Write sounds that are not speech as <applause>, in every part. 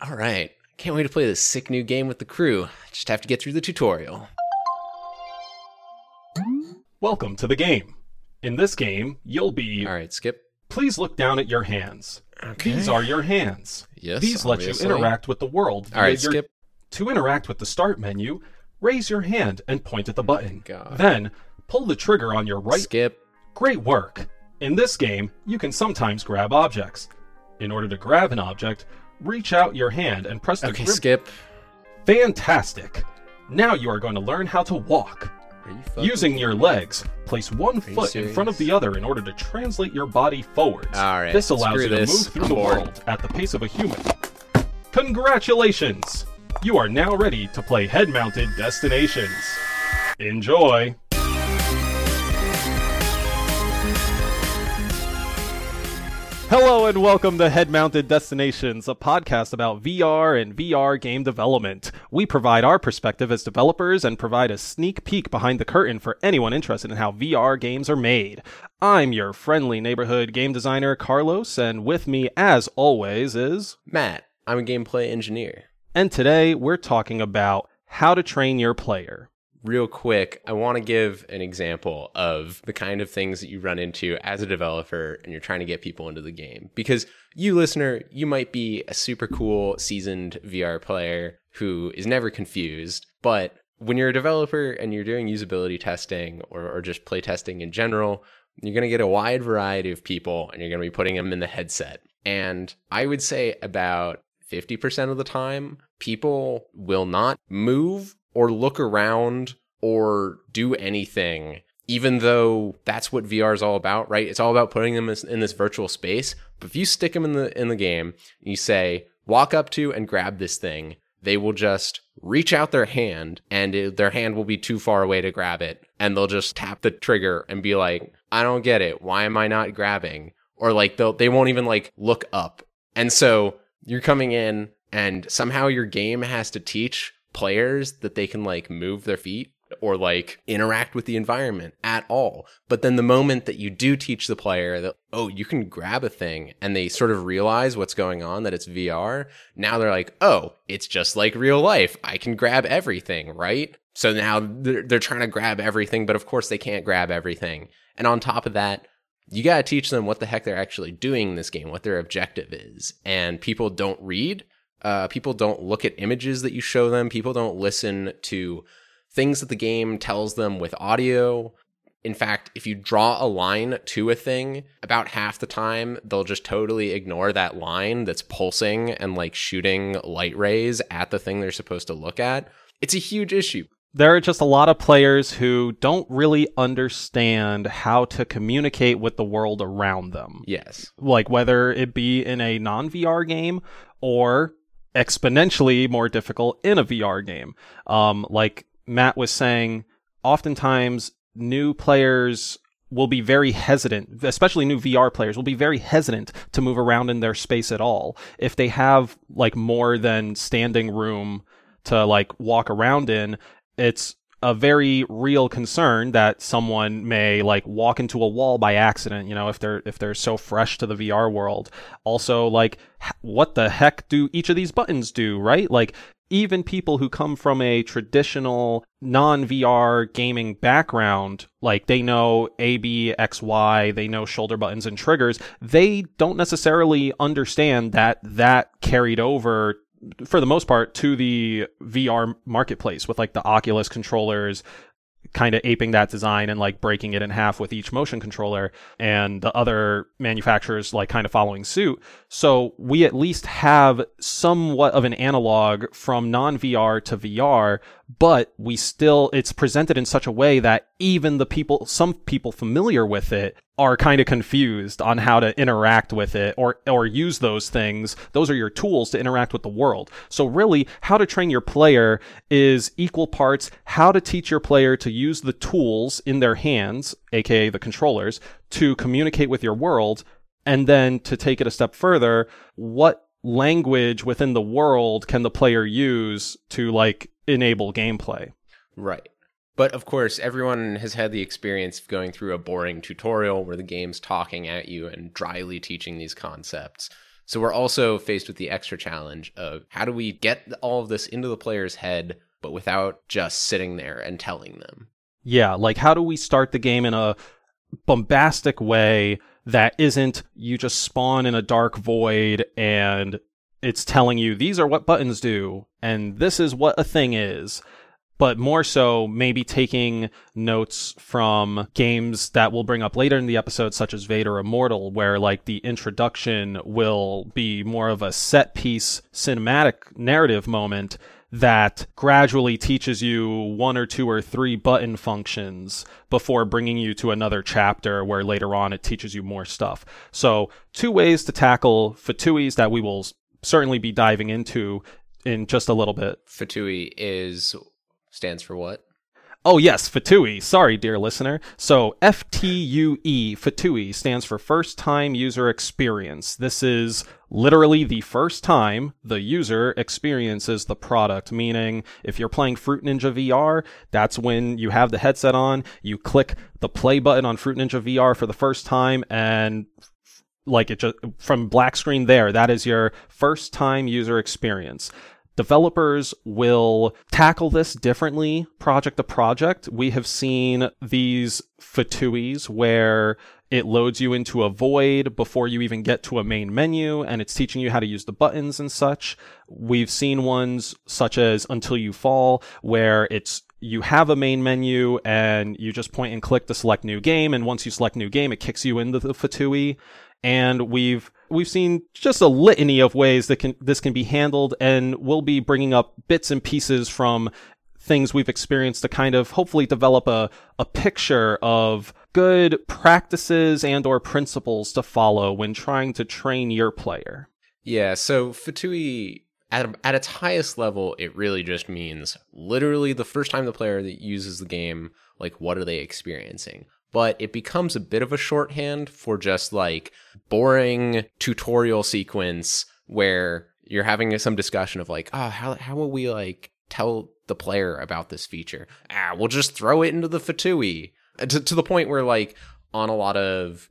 All right. Can't wait to play this sick new game with the crew. Just have to get through the tutorial. Welcome to the game. In this game, you'll be. All right, Skip. Please look down at your hands. Okay. These are your hands. Yes, These let you interact with the world. All right, your- Skip. To interact with the start menu, raise your hand and point at the button. God. Then, pull the trigger on your right. Skip. Great work. In this game, you can sometimes grab objects. In order to grab an object, reach out your hand and press the Okay, grip. Skip. Fantastic. Now you are going to learn how to walk. Are you fucking- Using your legs, place one you foot in front of the other in order to translate your body forwards. All right, this allows screw you to this. move through I'm the bored. world at the pace of a human. Congratulations! You are now ready to play head mounted destinations. Enjoy! Hello and welcome to Head Mounted Destinations, a podcast about VR and VR game development. We provide our perspective as developers and provide a sneak peek behind the curtain for anyone interested in how VR games are made. I'm your friendly neighborhood game designer, Carlos, and with me, as always, is. Matt. I'm a gameplay engineer. And today we're talking about how to train your player. Real quick, I want to give an example of the kind of things that you run into as a developer and you're trying to get people into the game. Because you, listener, you might be a super cool, seasoned VR player who is never confused, but when you're a developer and you're doing usability testing or, or just play testing in general, you're going to get a wide variety of people and you're going to be putting them in the headset. And I would say about 50% of the time, people will not move or look around or do anything, even though that's what VR is all about, right? It's all about putting them in this virtual space. But if you stick them in the in the game, you say, walk up to and grab this thing, they will just reach out their hand and it, their hand will be too far away to grab it. And they'll just tap the trigger and be like, I don't get it. Why am I not grabbing? Or like they'll, they won't even like look up. And so you're coming in and somehow your game has to teach players that they can like move their feet or like interact with the environment at all. But then the moment that you do teach the player that, oh, you can grab a thing and they sort of realize what's going on, that it's VR, now they're like, oh, it's just like real life. I can grab everything, right? So now they're, they're trying to grab everything, but of course they can't grab everything. And on top of that, you got to teach them what the heck they're actually doing in this game, what their objective is. And people don't read. Uh, people don't look at images that you show them. People don't listen to things that the game tells them with audio. In fact, if you draw a line to a thing, about half the time they'll just totally ignore that line that's pulsing and like shooting light rays at the thing they're supposed to look at. It's a huge issue. There are just a lot of players who don't really understand how to communicate with the world around them. Yes. like whether it be in a non VR game or exponentially more difficult in a VR game. Um, like Matt was saying, oftentimes new players will be very hesitant, especially new VR players will be very hesitant to move around in their space at all. If they have like more than standing room to like walk around in, it's a very real concern that someone may like walk into a wall by accident you know if they're if they're so fresh to the VR world. Also like what the heck do each of these buttons do right? Like even people who come from a traditional non-VR gaming background like they know A B X Y they know shoulder buttons and triggers they don't necessarily understand that that carried over for the most part to the VR marketplace with like the Oculus controllers kind of aping that design and like breaking it in half with each motion controller and the other manufacturers like kind of following suit. So we at least have somewhat of an analog from non VR to VR, but we still, it's presented in such a way that even the people, some people familiar with it are kind of confused on how to interact with it or or use those things. Those are your tools to interact with the world. So really, how to train your player is equal parts how to teach your player to use the tools in their hands, aka the controllers, to communicate with your world, and then to take it a step further, what language within the world can the player use to like enable gameplay? Right. But of course, everyone has had the experience of going through a boring tutorial where the game's talking at you and dryly teaching these concepts. So we're also faced with the extra challenge of how do we get all of this into the player's head, but without just sitting there and telling them? Yeah, like how do we start the game in a bombastic way that isn't you just spawn in a dark void and it's telling you these are what buttons do and this is what a thing is but more so maybe taking notes from games that we'll bring up later in the episode such as Vader Immortal where like the introduction will be more of a set piece cinematic narrative moment that gradually teaches you one or two or three button functions before bringing you to another chapter where later on it teaches you more stuff. So, two ways to tackle Fatuis that we will certainly be diving into in just a little bit. Fatui is stands for what? Oh, yes, Fatui. Sorry, dear listener. So, FTUE, Fatui stands for First Time User Experience. This is literally the first time the user experiences the product, meaning if you're playing Fruit Ninja VR, that's when you have the headset on, you click the play button on Fruit Ninja VR for the first time, and like it just from black screen there, that is your first time user experience developers will tackle this differently project to project. We have seen these fatuis where it loads you into a void before you even get to a main menu and it's teaching you how to use the buttons and such. We've seen ones such as Until You Fall where it's you have a main menu and you just point and click to select new game and once you select new game it kicks you into the fatui and we've we've seen just a litany of ways that can this can be handled and we'll be bringing up bits and pieces from things we've experienced to kind of hopefully develop a, a picture of good practices and or principles to follow when trying to train your player. Yeah, so Fatui at, at its highest level, it really just means literally the first time the player that uses the game, like what are they experiencing? But it becomes a bit of a shorthand for just like boring tutorial sequence where you're having some discussion of like, oh, how how will we like tell the player about this feature? Ah, we'll just throw it into the Fatui. To, to the point where like on a lot of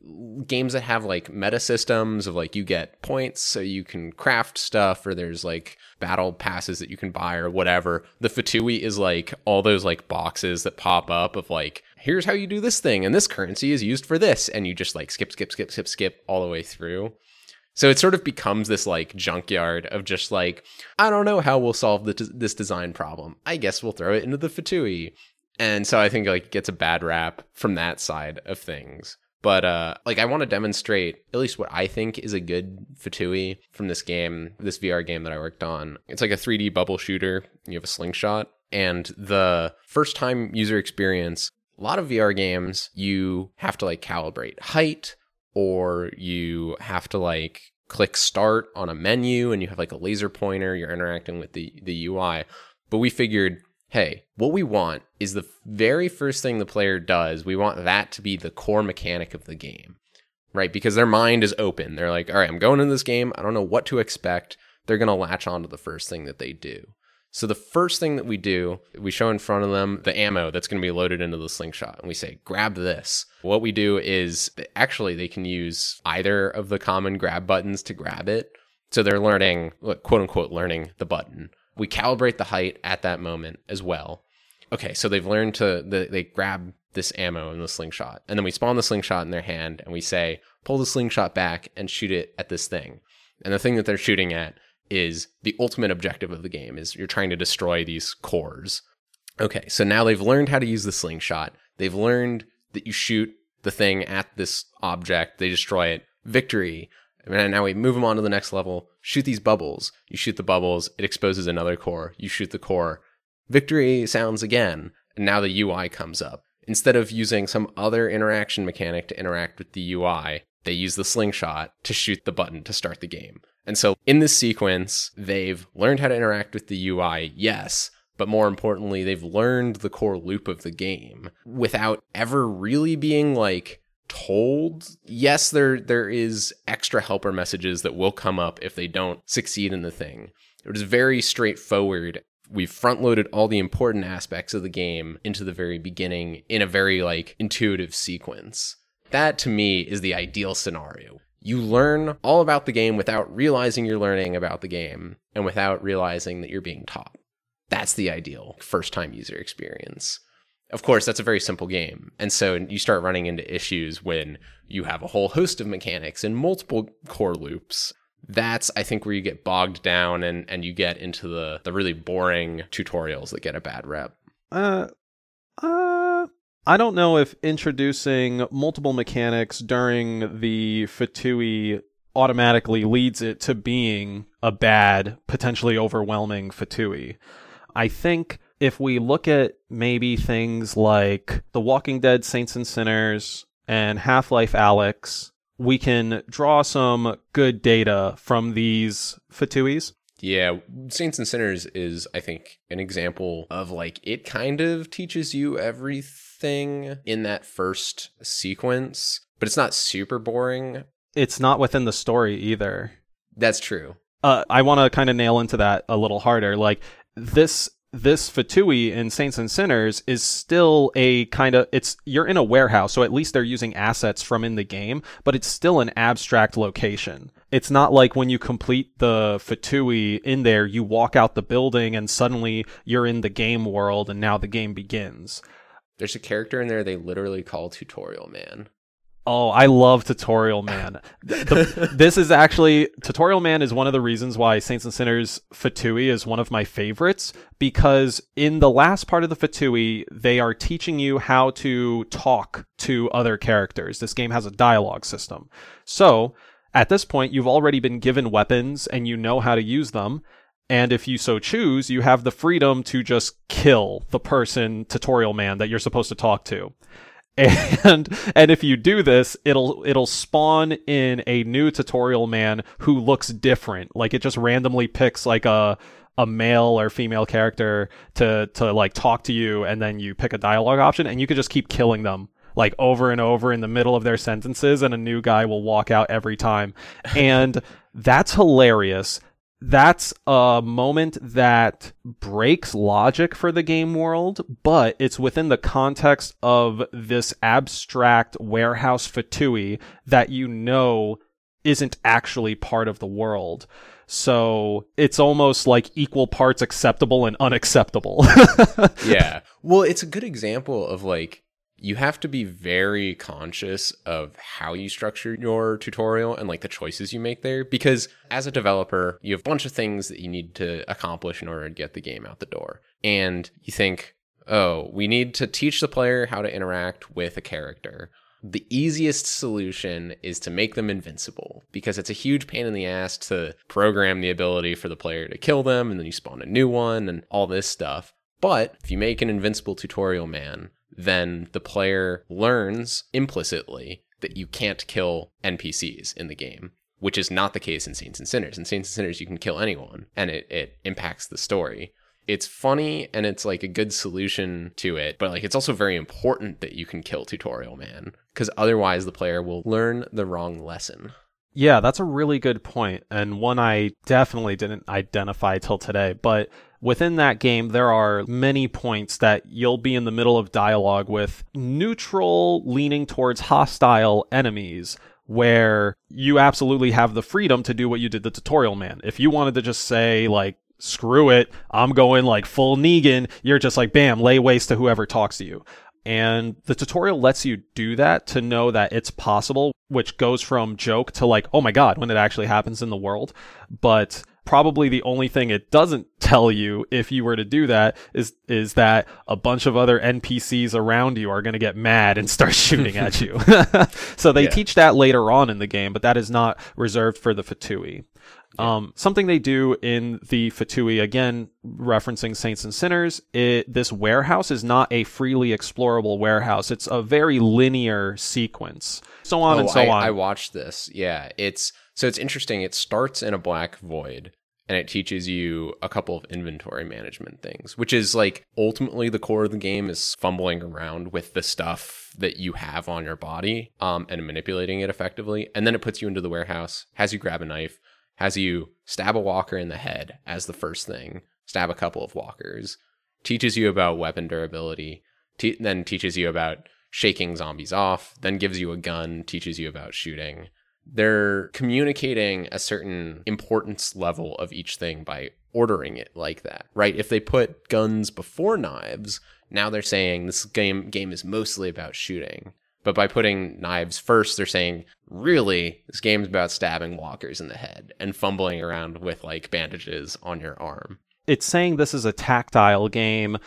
games that have like meta systems of like you get points so you can craft stuff or there's like battle passes that you can buy or whatever. The Fatui is like all those like boxes that pop up of like here's how you do this thing and this currency is used for this and you just like skip skip skip skip skip all the way through. So it sort of becomes this like junkyard of just like I don't know how we'll solve this design problem. I guess we'll throw it into the Fatui and so I think like it gets a bad rap from that side of things. But uh, like I want to demonstrate at least what I think is a good Fatui from this game, this VR game that I worked on. It's like a 3D bubble shooter. You have a slingshot, and the first time user experience. A lot of VR games, you have to like calibrate height, or you have to like click start on a menu, and you have like a laser pointer. You're interacting with the the UI. But we figured hey, what we want is the very first thing the player does, we want that to be the core mechanic of the game, right? Because their mind is open. They're like, all right, I'm going in this game. I don't know what to expect. They're going to latch on to the first thing that they do. So the first thing that we do, we show in front of them the ammo that's going to be loaded into the slingshot, and we say, "Grab this." What we do is actually they can use either of the common grab buttons to grab it. So they're learning, quote unquote, learning the button we calibrate the height at that moment as well. Okay, so they've learned to they grab this ammo in the slingshot, and then we spawn the slingshot in their hand, and we say, pull the slingshot back and shoot it at this thing. And the thing that they're shooting at is the ultimate objective of the game is you're trying to destroy these cores. Okay, so now they've learned how to use the slingshot. They've learned that you shoot the thing at this object, they destroy it. Victory. And now we move them on to the next level. Shoot these bubbles. You shoot the bubbles, it exposes another core. You shoot the core. Victory sounds again. And now the UI comes up. Instead of using some other interaction mechanic to interact with the UI, they use the slingshot to shoot the button to start the game. And so in this sequence, they've learned how to interact with the UI, yes, but more importantly, they've learned the core loop of the game without ever really being like told yes there there is extra helper messages that will come up if they don't succeed in the thing. It was very straightforward. We've front loaded all the important aspects of the game into the very beginning in a very like intuitive sequence. That to me is the ideal scenario you learn all about the game without realizing you're learning about the game and without realizing that you're being taught. That's the ideal first time user experience. Of course, that's a very simple game. And so you start running into issues when you have a whole host of mechanics and multiple core loops. That's, I think, where you get bogged down and, and you get into the, the really boring tutorials that get a bad rep. Uh, uh, I don't know if introducing multiple mechanics during the Fatui automatically leads it to being a bad, potentially overwhelming Fatui. I think if we look at maybe things like The Walking Dead Saints and Sinners and Half Life Alyx, we can draw some good data from these Fatuis. Yeah, Saints and Sinners is, I think, an example of like it kind of teaches you everything in that first sequence, but it's not super boring. It's not within the story either. That's true. Uh, I want to kind of nail into that a little harder. Like this this Fatui in Saints and Sinners is still a kind of it's you're in a warehouse, so at least they're using assets from in the game, but it's still an abstract location. It's not like when you complete the Fatui in there, you walk out the building and suddenly you're in the game world and now the game begins. There's a character in there they literally call Tutorial Man. Oh, I love Tutorial Man. <laughs> The, this is actually Tutorial Man is one of the reasons why Saints and Sinners Fatui is one of my favorites because in the last part of the Fatui, they are teaching you how to talk to other characters. This game has a dialogue system. So, at this point, you've already been given weapons and you know how to use them. And if you so choose, you have the freedom to just kill the person, tutorial man, that you're supposed to talk to. <laughs> And and if you do this it'll it'll spawn in a new tutorial man who looks different. Like it just randomly picks like a a male or female character to to like talk to you and then you pick a dialogue option and you could just keep killing them like over and over in the middle of their sentences and a new guy will walk out every time. And <laughs> that's hilarious that's a moment that breaks logic for the game world, but it's within the context of this abstract warehouse fatui that you know isn't actually part of the world. So it's almost like equal parts acceptable and unacceptable. <laughs> yeah. Well, it's a good example of like you have to be very conscious of how you structure your tutorial and like the choices you make there because as a developer you have a bunch of things that you need to accomplish in order to get the game out the door. And you think oh we need to teach the player how to interact with a character. The easiest solution is to make them invincible because it's a huge pain in the ass to program the ability for the player to kill them and then you spawn a new one and all this stuff. But if you make an invincible tutorial man then the player learns implicitly that you can't kill NPCs in the game, which is not the case in Saints and Sinners. In Saints and Sinners, you can kill anyone and it, it impacts the story. It's funny and it's like a good solution to it, but like it's also very important that you can kill Tutorial Man because otherwise the player will learn the wrong lesson. Yeah, that's a really good point, and one I definitely didn't identify till today. But within that game, there are many points that you'll be in the middle of dialogue with neutral, leaning towards hostile enemies. Where you absolutely have the freedom to do what you did the tutorial man. If you wanted to just say, like, screw it, I'm going like full Negan, you're just like, bam, lay waste to whoever talks to you. And the tutorial lets you do that to know that it's possible, which goes from joke to like, oh my God, when it actually happens in the world. But probably the only thing it doesn't tell you if you were to do that is is that a bunch of other NPCs around you are going to get mad and start <laughs> shooting at you. <laughs> so they yeah. teach that later on in the game, but that is not reserved for the Fatui. Yeah. Um, something they do in the Fatui, again, referencing Saints and Sinners, it, this warehouse is not a freely explorable warehouse. It's a very linear sequence. So on oh, and so I, on. I watched this. Yeah. It's so it's interesting. It starts in a black void and it teaches you a couple of inventory management things, which is like ultimately the core of the game is fumbling around with the stuff that you have on your body um, and manipulating it effectively. And then it puts you into the warehouse, has you grab a knife, has you stab a walker in the head as the first thing, stab a couple of walkers, teaches you about weapon durability, te- then teaches you about shaking zombies off, then gives you a gun, teaches you about shooting, they're communicating a certain importance level of each thing by ordering it like that, right? If they put guns before knives, now they're saying this game game is mostly about shooting. But by putting knives first, they're saying, really, this game's about stabbing walkers in the head and fumbling around with like bandages on your arm. It's saying this is a tactile game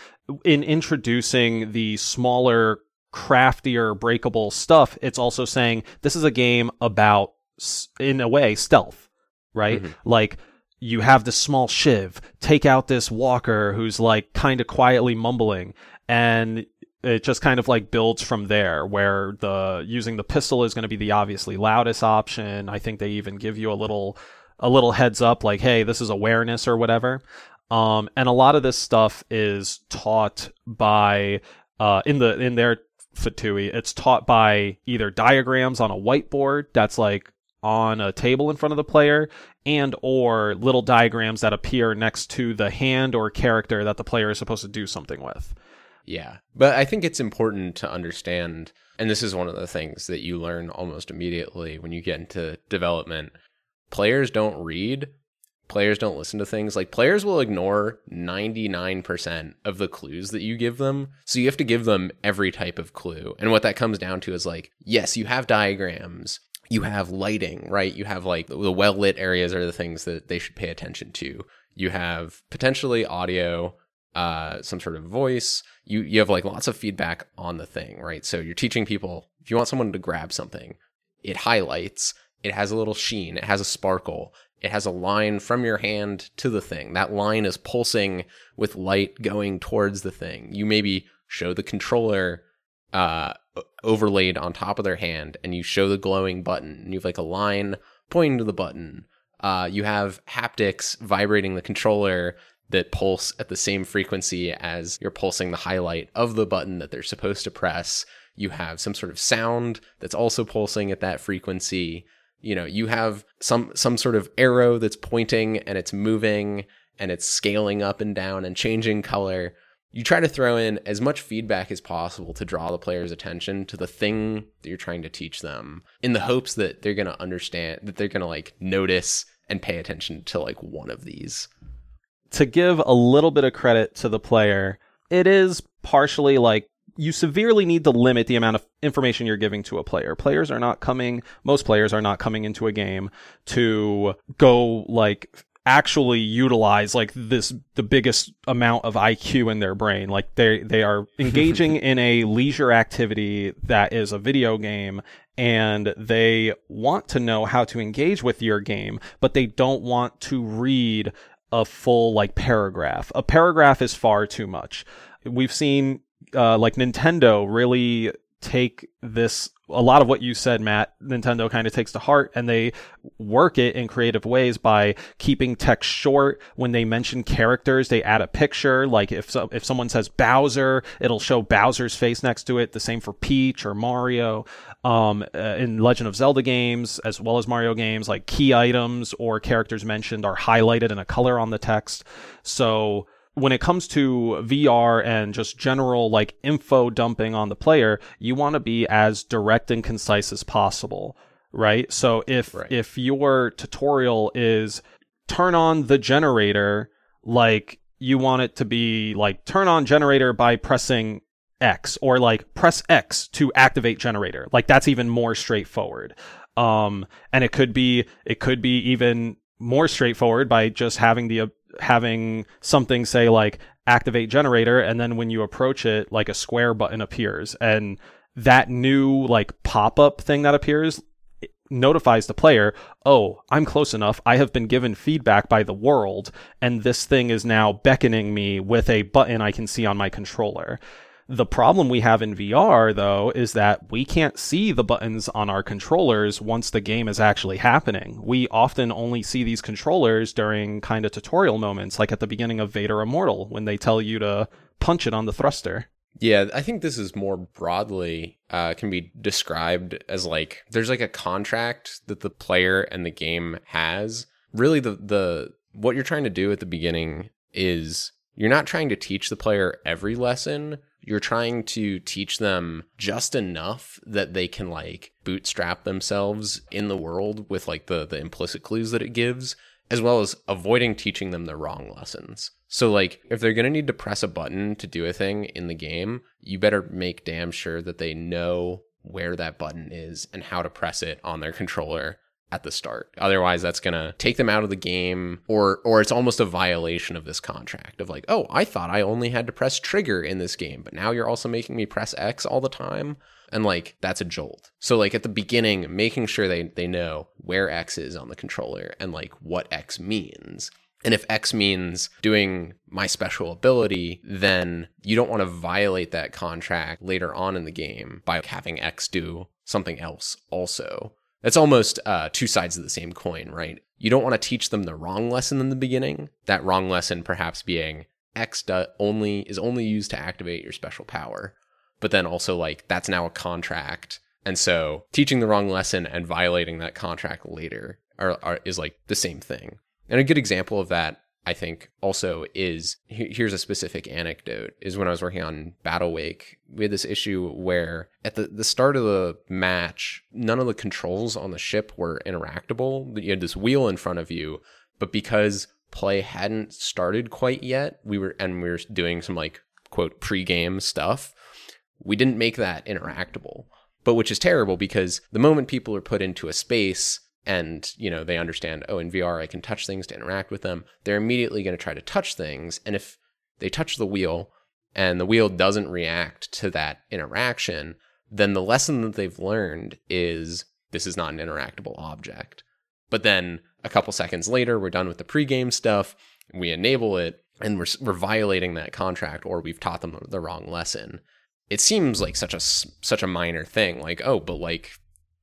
in introducing the smaller, craftier, breakable stuff. It's also saying this is a game about, in a way, stealth, right? Mm-hmm. Like, you have this small shiv, take out this walker who's like kind of quietly mumbling, and it just kind of like builds from there where the using the pistol is going to be the obviously loudest option i think they even give you a little a little heads up like hey this is awareness or whatever um, and a lot of this stuff is taught by uh, in the in their Fatui, it's taught by either diagrams on a whiteboard that's like on a table in front of the player and or little diagrams that appear next to the hand or character that the player is supposed to do something with. Yeah. But I think it's important to understand, and this is one of the things that you learn almost immediately when you get into development. Players don't read, players don't listen to things. Like, players will ignore 99% of the clues that you give them. So you have to give them every type of clue. And what that comes down to is like, yes, you have diagrams. You have lighting, right? You have like the well lit areas are the things that they should pay attention to. You have potentially audio, uh, some sort of voice. You you have like lots of feedback on the thing, right? So you're teaching people if you want someone to grab something, it highlights, it has a little sheen, it has a sparkle, it has a line from your hand to the thing. That line is pulsing with light going towards the thing. You maybe show the controller uh, overlaid on top of their hand, and you show the glowing button. And you have like a line pointing to the button. Uh, you have haptics vibrating the controller that pulse at the same frequency as you're pulsing the highlight of the button that they're supposed to press. You have some sort of sound that's also pulsing at that frequency. You know, you have some some sort of arrow that's pointing and it's moving and it's scaling up and down and changing color. You try to throw in as much feedback as possible to draw the player's attention to the thing that you're trying to teach them in the hopes that they're going to understand that they're going to like notice and pay attention to like one of these to give a little bit of credit to the player, it is partially like you severely need to limit the amount of information you're giving to a player. Players are not coming, most players are not coming into a game to go like actually utilize like this the biggest amount of IQ in their brain. Like they they are <laughs> engaging in a leisure activity that is a video game and they want to know how to engage with your game, but they don't want to read a full like paragraph. A paragraph is far too much. We've seen uh, like Nintendo really take this a lot of what you said matt nintendo kind of takes to heart and they work it in creative ways by keeping text short. When they mention characters they add a picture like if so, if someone says bowser it'll show bowser's face next to it the same for peach or mario um, uh, in legend of zelda games as well as mario games like key items or characters mentioned are highlighted in a color on the text. So when it comes to VR and just general like info dumping on the player, you want to be as direct and concise as possible, right? So if right. if your tutorial is turn on the generator, like you want it to be like turn on generator by pressing X or like press X to activate generator. Like that's even more straightforward. Um and it could be it could be even more straightforward by just having the having something say like activate generator and then when you approach it like a square button appears and that new like pop-up thing that appears notifies the player, oh, I'm close enough. I have been given feedback by the world, and this thing is now beckoning me with a button I can see on my controller. The problem we have in VR, though, is that we can't see the buttons on our controllers once the game is actually happening. We often only see these controllers during kind of tutorial moments, like at the beginning of Vader Immortal, when they tell you to punch it on the thruster. Yeah, I think this is more broadly uh, can be described as like there's like a contract that the player and the game has. Really, the the what you're trying to do at the beginning is you're not trying to teach the player every lesson. You're trying to teach them just enough that they can like bootstrap themselves in the world with like the the implicit clues that it gives, as well as avoiding teaching them the wrong lessons. So like if they're going to need to press a button to do a thing in the game, you better make damn sure that they know where that button is and how to press it on their <laughs> controller at the start. Otherwise that's going to take them out of the game or or it's almost a violation of this contract of like, "Oh, I thought I only had to press trigger in this game, but now you're also making me press X all the time." And like that's a jolt. So like at the beginning, making sure they they know where X is on the controller and like what X means. And if X means doing my special ability, then you don't want to violate that contract later on in the game by having X do something else also. It's almost uh, two sides of the same coin, right? You don't want to teach them the wrong lesson in the beginning. That wrong lesson perhaps being X only is only used to activate your special power, but then also like that's now a contract, and so teaching the wrong lesson and violating that contract later are, are is like the same thing. And a good example of that I think also is here's a specific anecdote is when I was working on Battle Wake, we had this issue where at the, the start of the match, none of the controls on the ship were interactable. You had this wheel in front of you, but because play hadn't started quite yet, we were and we were doing some like quote pre-game stuff. We didn't make that interactable. But which is terrible because the moment people are put into a space and you know they understand oh in vr i can touch things to interact with them. They're immediately going to try to touch things and if they touch the wheel and the wheel doesn't react to that interaction then the lesson that they've learned is this is not an interactable object. But then a couple seconds later we're done with the pregame stuff we enable it and we're, we're violating that contract or we've taught them the wrong lesson. It seems like such a such a minor thing like oh but like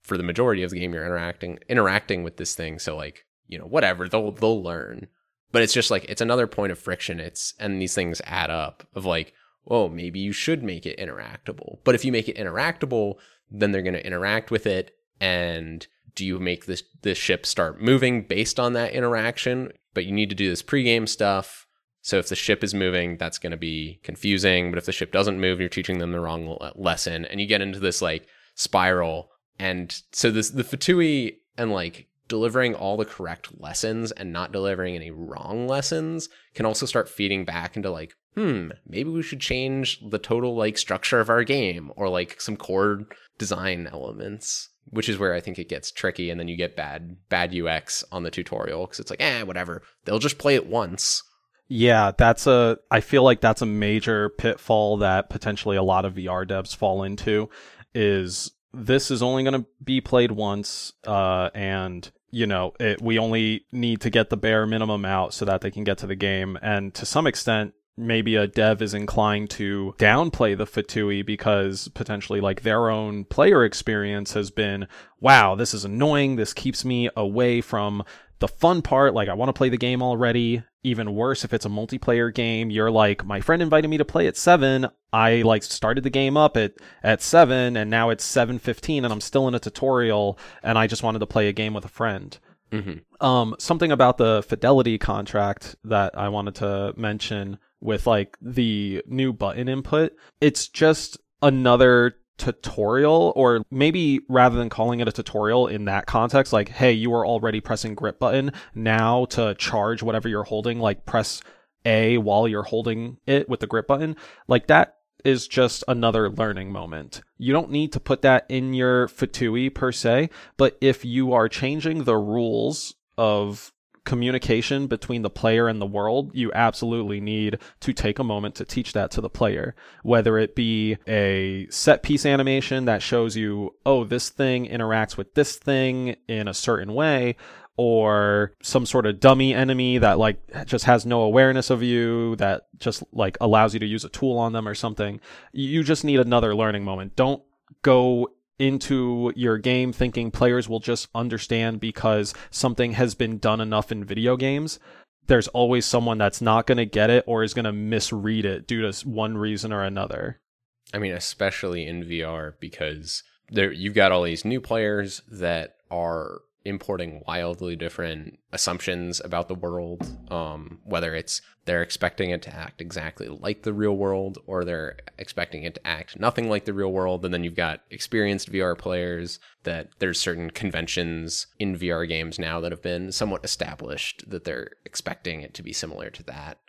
for the majority of the game you're interacting interacting with this thing. So like you know whatever they'll they'll learn. But it's just like it's another point of friction. It's and these things add up of like oh maybe you should make it interactable. But if you make it interactable then they're going to interact with it. And do you make this this ship start moving based on that interaction? But you need to do this pregame stuff. So if the ship is moving that's going to be confusing. But if the ship doesn't move you're teaching them the wrong lesson and you get into this like spiral and so this the Fatui and like delivering all the correct lessons and not delivering any wrong lessons can also start feeding back into like, hmm, maybe we should change the total like structure of our game or like some core design elements, which is where I think it gets tricky and then you get bad bad UX on the tutorial cuz it's like, eh, whatever. They'll just play it once. Yeah, that's a I feel like that's a major pitfall that potentially a lot of VR devs fall into is this is only going to be played once, uh, and you know, it, we only need to get the bare minimum out so that they can get to the game. And to some extent, maybe a dev is inclined to downplay the Fatui because potentially like their own player experience has been, wow, this is annoying. This keeps me away from the fun part. Like I want to play the game already even worse if it's a multiplayer game you're like my friend invited me to play at 7 i like started the game up at at 7 and now it's 7:15 and i'm still in a tutorial and i just wanted to play a game with a friend mm-hmm. um something about the fidelity contract that i wanted to mention with like the new button input it's just another tutorial or maybe rather than calling it a tutorial in that context like hey you are already pressing grip button now to charge whatever you're holding like press a while you're holding it with the grip button like that is just another learning moment. You don't need to put that in your Fatui per se, but if you are changing the rules of communication between the player and the world, you absolutely need to take a moment to teach that to the player. Whether it be a set piece animation that shows you, oh, this thing interacts with this thing in a certain way, or some sort of dummy enemy that like just has no awareness of you that just like allows you to use a tool on them or something. You just need another learning moment. Don't go into your game thinking players will just understand because something has been done enough in video games there's always someone that's not going to get it or is going to misread it due to one reason or another. I mean especially in vr because there you've got all these new players that are importing wildly different assumptions about the world, um, whether it's they're expecting it to act exactly like the real world or they're expecting it to act nothing like the real world. And then you've got experienced VR players that there's certain conventions in VR games now that have been somewhat established that they're expecting it to be similar to that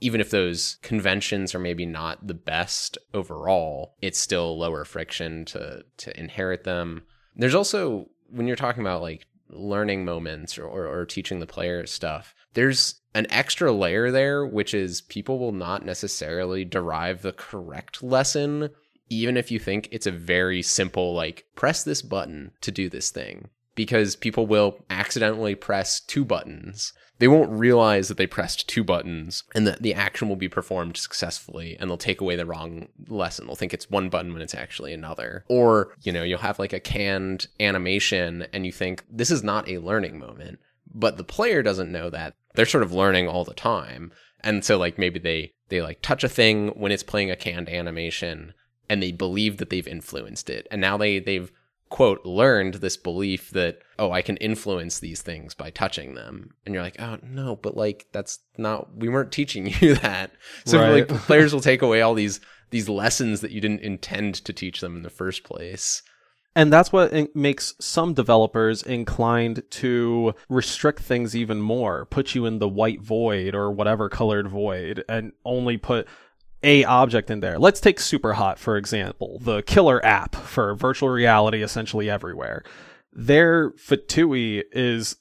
even if those conventions are maybe not the best overall, it's still lower friction to to inherit them. There's also when you're talking about like learning moments or, or, or teaching the player stuff, there's an extra layer there, which is people will not necessarily derive the correct lesson, even if you think it's a very simple, like, press this button to do this thing. Because people will accidentally press two buttons they won't realize that they pressed two buttons and that the action will be performed successfully and they'll take away the wrong lesson. They'll think it's one button when it's actually another. Or, you know, you'll have like a canned animation and you think this is not a learning moment, but the player doesn't know that. They're sort of learning all the time. And so like maybe they they like touch a thing when it's playing a canned animation and they believe that they've influenced it. And now they they've quote learned this belief that oh i can influence these things by touching them. And you're like oh no but like that's not we weren't teaching <laughs> you that. So right. like <laughs> players will take away all these these lessons that you didn't intend to teach them in the first place. And that's what makes some developers inclined to restrict things even more, put you in the white void or whatever colored void, and only put a object in there. Let's take Superhot for example, the killer app for virtual reality essentially everywhere. Their Fatui is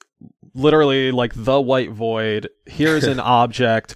literally like the white void. Here's an <laughs> object,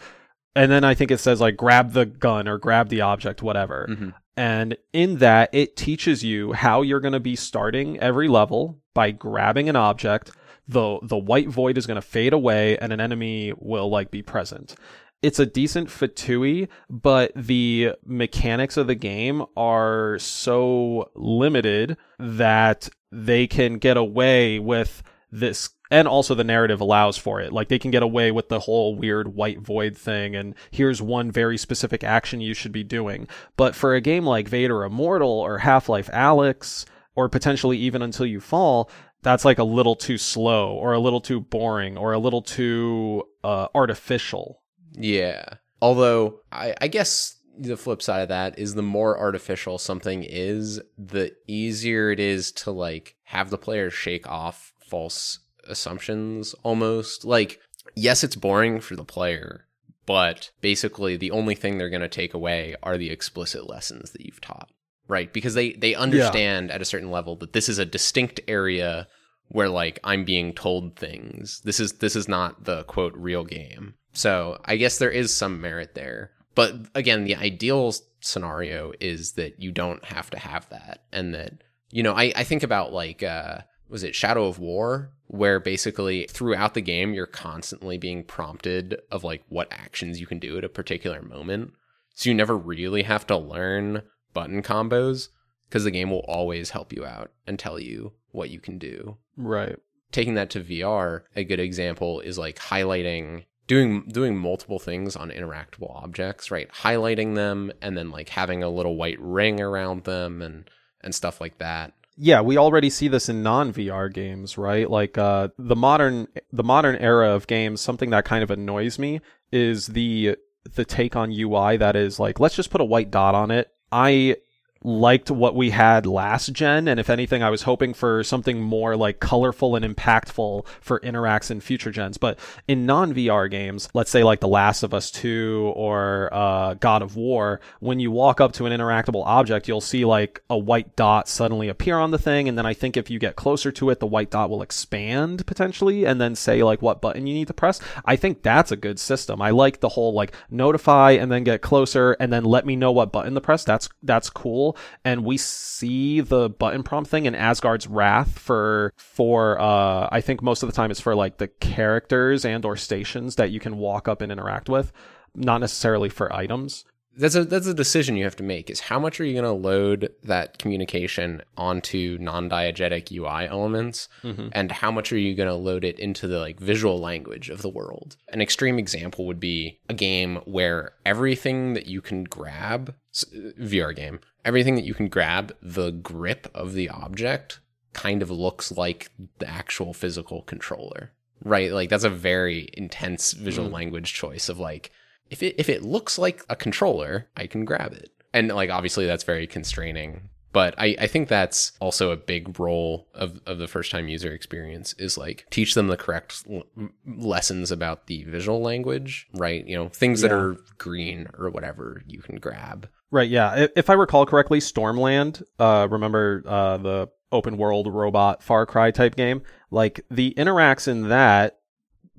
and then I think it says like grab the gun or grab the object, whatever. Mm-hmm. And in that, it teaches you how you're going to be starting every level by grabbing an object. The the white void is going to fade away, and an enemy will like be present it's a decent fatui, but the mechanics of the game are so limited that they can get away with this and also the narrative allows for it. Like they can get away with the whole weird white void thing and here's one very specific action you should be doing. But for a game like Vader Immortal or Half-Life Alyx or potentially even Until You Fall, that's like a little too slow or a little too boring or a little too uh, artificial yeah. Although I, I guess the flip side of that is the more artificial something is, the easier it is to like have the player shake off false assumptions almost. Like, yes, it's boring for the player, but basically the only thing they're going to take away are the explicit lessons that you've taught. Right? Because they they understand yeah. at a certain level that this is a distinct area where like I'm being told things. This is this is not the quote real game. So I guess there is some merit there. But again, the ideal scenario is that you don't have to have that. And that, you know, I, I think about like, uh, was it Shadow of War? Where basically throughout the game, you're constantly being prompted of like what actions you can do at a particular moment. So you never really have to learn button combos because the game will always help you out and tell you what you can do. Right. Taking that to VR, a good example is like highlighting doing doing multiple things on interactable objects, right? Highlighting them and then like having a little white ring around them and and stuff like that. Yeah, we already see this in non-VR games, right? Like uh, the modern the modern era of games, something that kind of annoys me is the the take on UI that is like let's just put a white dot on it. I liked what we had last gen and if anything i was hoping for something more like colorful and impactful for interacts in future gens. But in non-vr games let's say like the last of us 2 or uh, god of war when you walk up to an interactable object you'll see like a white dot suddenly appear on the thing and then i think if you get closer to it the white dot will expand potentially and then say like what button you need to press. I think that's a good system. I like the whole like notify and then get closer and then let me know what button to press. That's that's cool and we see the button prompt thing in Asgard's Wrath for for uh, I think most of the time it's for like the characters and or stations that you can walk up and interact with, not necessarily for items that's a that's a decision you have to make is how much are you going to load that communication onto non-diegetic UI elements mm-hmm. and how much are you going to load it into the like visual language of the world. An extreme example would be a game where everything that you can grab VR game, everything that you can grab the grip of the object kind of looks like the actual physical controller. Right? Like that's a very intense visual Mm. language choice of like if it if it looks like a controller, I can grab it. And like obviously that's very constraining. But I, I think that's also a big role of, of the first time user experience is like teach them the correct l- lessons about the visual language, right? You know, things that are green or whatever you can grab. Right, yeah. If I recall correctly, Stormland, uh, remember uh, the open world robot Far Cry type game? Like, the interacts in that,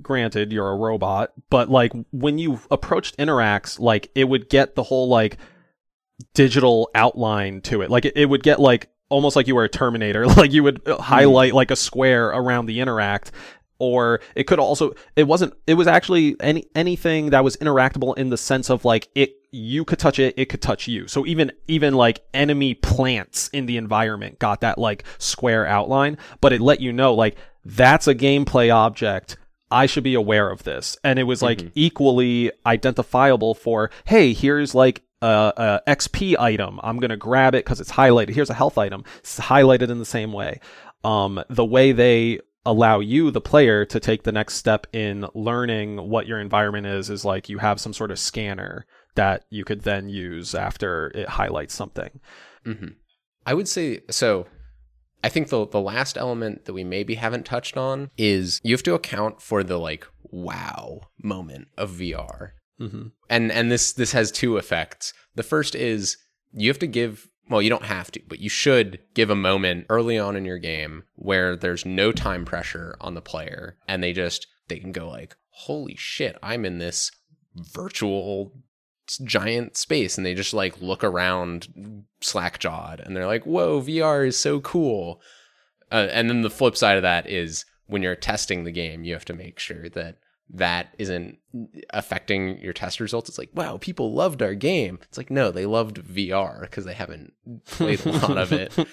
granted, you're a robot, but like, when you approached interacts, like, it would get the whole, like, digital outline to it. Like, it, it would get, like, almost like you were a Terminator. <laughs> Like, you would uh, highlight, like, a square around the interact. Or it could also, it wasn't, it was actually any, anything that was interactable in the sense of like, it, you could touch it, it could touch you. So even, even like enemy plants in the environment got that like square outline, but it let you know like, that's a gameplay object. I should be aware of this. And it was like equally identifiable for, hey, here's like a, a XP item. I'm going to grab it because it's highlighted. Here's a health item. It's highlighted in the same way. Um, the way they allow you, the player, to take the next step in learning what your environment is, is like you have some sort of scanner that you could then use after it highlights something. hmm I would say so. I think the the last element that we maybe haven't touched on is you have to account for the like wow moment of VR. Mm-hmm. and and this this has two effects. The first is you have to give well, you don't have to, but you should give a moment early on in your game where there's no time pressure on the player and they just they can go like, "Holy shit, I'm in this virtual giant space." And they just like look around slack-jawed and they're like, "Whoa, VR is so cool." Uh, and then the flip side of that is when you're testing the game, you have to make sure that that isn't affecting your test results. It's like, wow, people loved our game. It's like, no, they loved VR because they haven't played a lot of it. <laughs>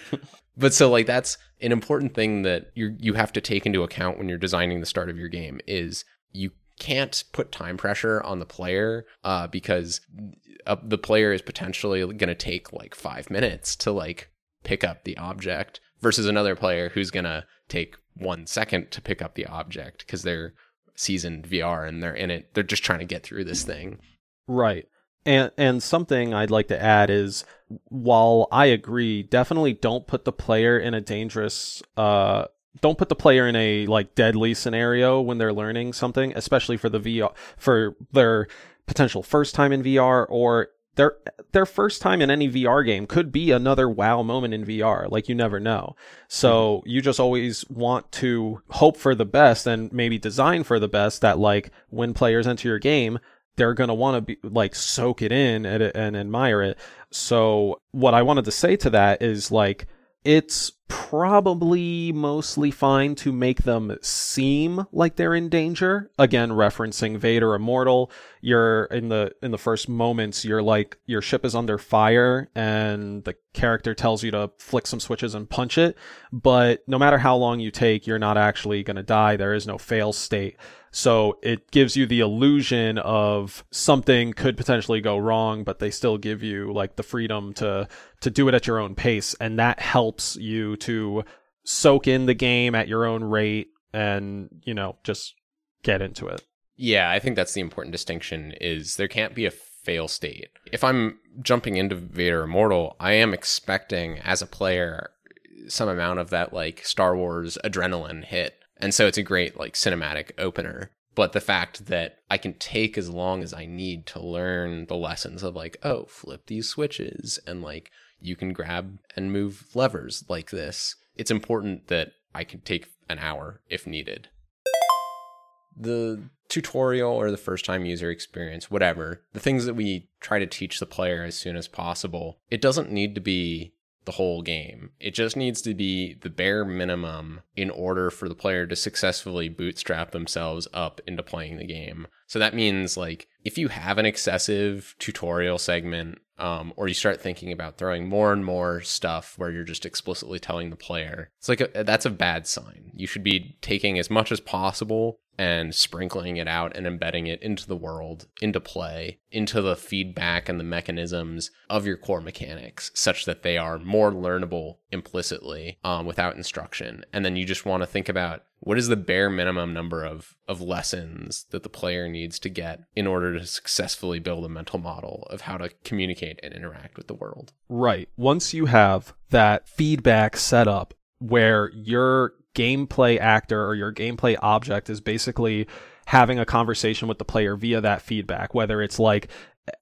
But so like that's an important thing that you you have to take into account when you're designing the start of your game is you can't put time pressure on the player uh, because uh, the player is potentially going to take like five minutes to like pick up the object versus another player who's going to take one second to pick up the object because they're seasoned VR and they're in it. They're just trying to get through this thing. Right. And and something I'd like to add is while I agree, definitely don't put the player in a dangerous uh don't put the player in a like deadly scenario when they're learning something, especially for the VR for their potential first time in VR or their their first time in any VR game could be another wow moment in VR. Like you never know. So hmm. you just always want to hope for the best and maybe design for the best that like when players enter your game, they're going to want to be like soak it in and, and admire it. So what I wanted to say to that is like it's probably mostly fine to make them seem like they're in danger. Again, referencing Vader Immortal, you're in the in the first moments, you're like your ship is under fire and the character tells you to flick some switches and punch it, but no matter how long you take, you're not actually going to die. There is no fail state. So it gives you the illusion of something could potentially go wrong, but they still give you like the freedom to to do it at your own pace, and that helps you to soak in the game at your own rate and you know just get into it. Yeah, I think that's the important distinction is there can't be a fail state. If I'm jumping into Vader Immortal, I am expecting as a player some amount of that like Star Wars adrenaline hit. And so it's a great like cinematic opener. But the fact that I can take as long as I need to learn the lessons of like, oh, flip these switches and like you can grab and move levers like this. It's important that I can take an hour if needed the tutorial or the first time user experience, whatever, the things that we try to teach the player as soon as possible, it doesn't need to be the whole game. It just needs to be the bare minimum in order for the player to successfully bootstrap themselves up into playing the game. So that means like if you have an excessive tutorial segment um, or you start thinking about throwing more and more stuff where you're just explicitly telling the player, it's like a, that's a bad sign. You should be taking as much as possible and sprinkling it out and embedding it into the world, into play, into the feedback and the mechanisms of your core mechanics, such that they are more learnable implicitly um, without instruction. And then you just want to think about what is the bare minimum number of, of lessons that the player needs to get in order to successfully build a mental model of how to communicate and interact with the world. Right. Once you have that feedback set up where your gameplay actor or your gameplay object is basically having a conversation with the player via that feedback, whether it's like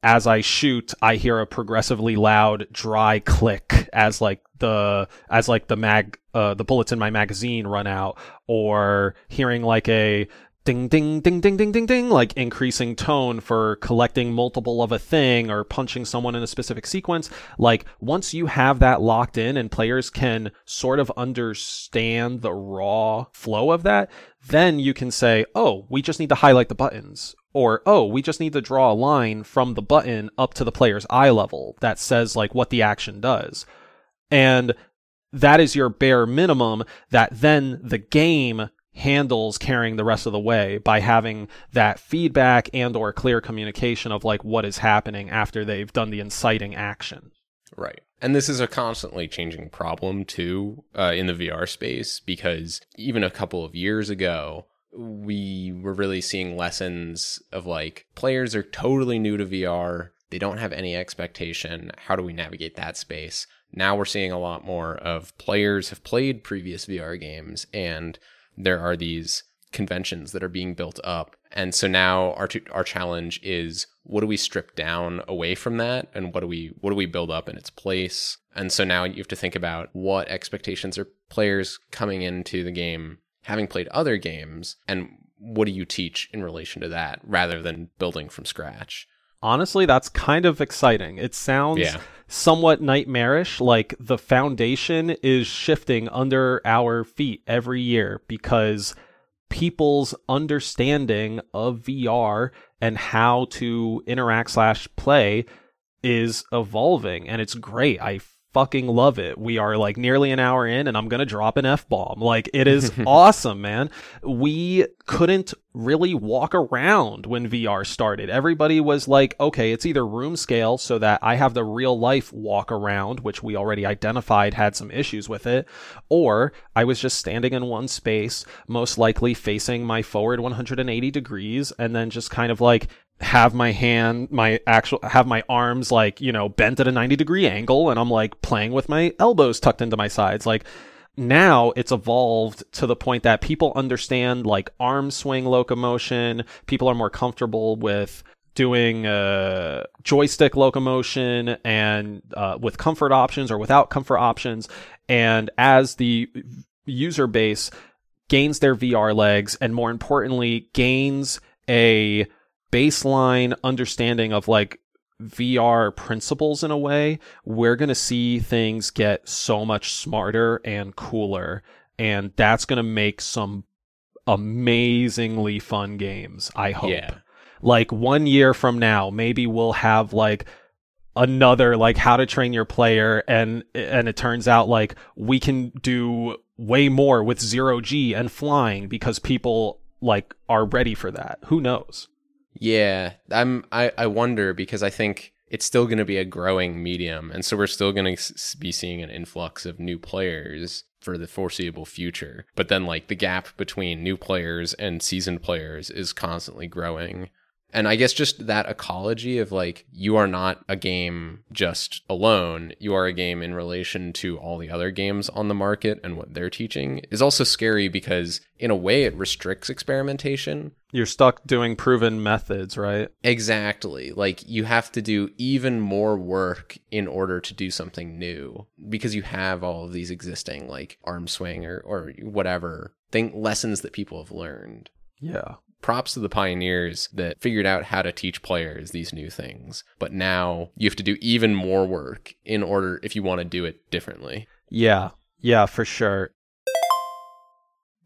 as I shoot, I hear a progressively loud, dry click as like the as like the mag uh, the bullets in my magazine run out, or hearing like a ding ding ding ding ding ding ding like increasing tone for collecting multiple of a thing or punching someone in a specific sequence. Like once you have that locked in and players can sort of understand the raw flow of that then you can say oh we just need to highlight the buttons. Or oh we just need to draw a line from the button up to the player's eye level that says like what the action does. And that is your bare minimum that then the game handles carrying the rest of the way by having that feedback and or clear communication of like what is happening after they've done the inciting action. Right. And this is a constantly changing problem too uh, in the vr space because even a couple of years ago we were really seeing lessons of like players are totally new to vr they don't have any expectation. How do we navigate that space? Now we're seeing a lot more of players have played previous vr games and there are these conventions that are being built up. And so now our t- our challenge is what do we strip down away from that and what do we what do we build up in its place? And so now you have to think about what expectations are players coming into the game having played other games and what do you teach in relation to that rather than building from scratch? honestly, that's kind of exciting. It sounds yeah. Somewhat nightmarish, like the foundation is shifting under our feet every year because people's understanding of VR and how to interact slash play is evolving and it's great. I fucking love it. We are like nearly an hour in and I'm going to drop an F bomb. Like it is <laughs> awesome, man. We couldn't really walk around when VR started. Everybody was like, okay, it's either room scale so that I have the real life walk around, which we already identified had some issues with it, or I was just standing in one space, most likely facing my forward 180 degrees and then just kind of like have my hand my actual have my arms like you know bent at a 90 degree angle and i'm like playing with my elbows tucked into my sides. Like now it's evolved to the point that people understand like arm swing locomotion. People are more comfortable with doing uh, joystick locomotion and uh, with comfort options or without comfort options. And as the user base gains their vr legs and more importantly gains a baseline understanding of like VR principles in a way, we're going to see things get so much smarter and cooler. And that's going to make some amazingly fun games, I hope. Yeah. Like one year from now, maybe we'll have like another like how to train your player and and it turns out like we can do way more with zero G and flying because people like are ready for that. Who knows? Yeah, I'm. I I wonder because I think it's still going to be a growing medium, and so we're still going to be seeing an influx of new players for the foreseeable future. But then, like the gap between new players and seasoned players is constantly growing. And I guess just that ecology of like, you are not a game just alone, you are a game in relation to all the other games on the market and what they're teaching is also scary because, in a way, it restricts experimentation. You're stuck doing proven methods, right? Exactly. Like, you have to do even more work in order to do something new because you have all of these existing, like, arm swing or, or whatever thing lessons that people have learned. Yeah props to the pioneers that figured out how to teach players these new things. But now you have to do even more work in order if you want to do it differently. Yeah. Yeah, for sure.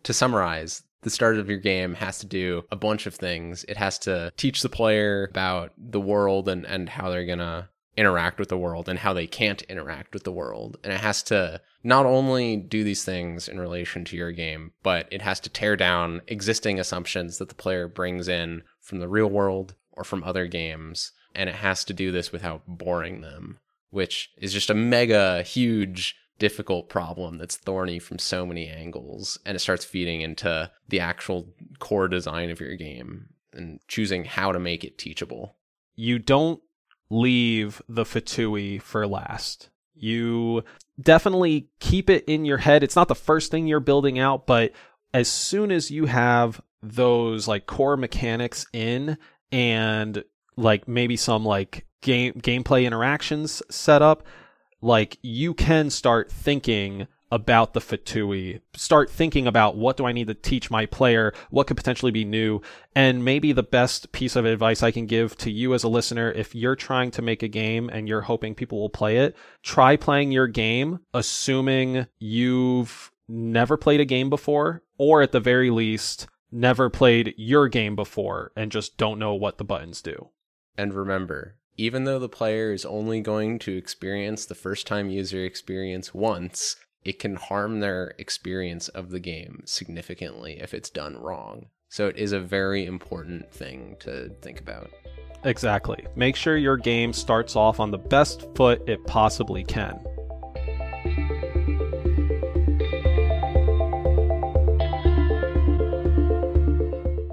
To summarize, the start of your game has to do a bunch of things. It has to teach the player about the world and, and how they're going to interact with the world and how they can't interact with the world. And it has to not only do these things in relation to your game, but it has to tear down existing assumptions that the player brings in from the real world or from other games. And it has to do this without boring them, which is just a mega huge difficult problem that's thorny from so many angles and it starts feeding into the actual core design of your game and choosing how to make it teachable. You don't leave the FTUE for last. You definitely keep it in your head. It's not the first thing you're building out, but as soon as you have those like core mechanics in and like maybe some like game gameplay interactions set up, like you can start thinking about the FTUE. Start thinking about what do I need to teach my player? What could potentially be new? And maybe the best piece of advice I can give to you as a listener, if you're trying to make a game and you're hoping people will play it, try playing your game, assuming you've never played a game before, or at the very least, never played your game before and just don't know what the buttons do. And remember, even though the player is only going to experience the first time user experience once, it can harm their experience of the game significantly if it's done wrong. So it is a very important thing to think about. Exactly. Make sure your game starts off on the best foot it possibly can.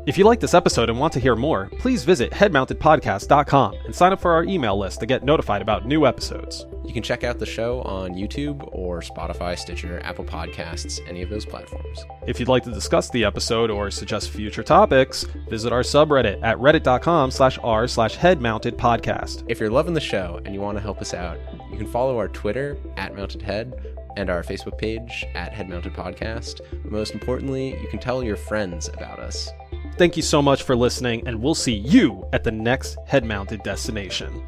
If you like this episode and want to hear more, please visit headmountedpodcast.com and sign up for our email list to get notified about new episodes. You can check out the show on YouTube or Spotify, Stitcher, Apple Podcasts, any of those platforms. If you'd like to discuss the episode or suggest future topics, visit our subreddit at reddit.com slash r slash headmountedpodcast. If you're loving the show and you want to help us out, you can follow our Twitter at Mounted Head and our Facebook page at Head Mounted Podcast. Most importantly, you can tell your friends about us. Thank you so much for listening, and we'll see you at the next head mounted destination.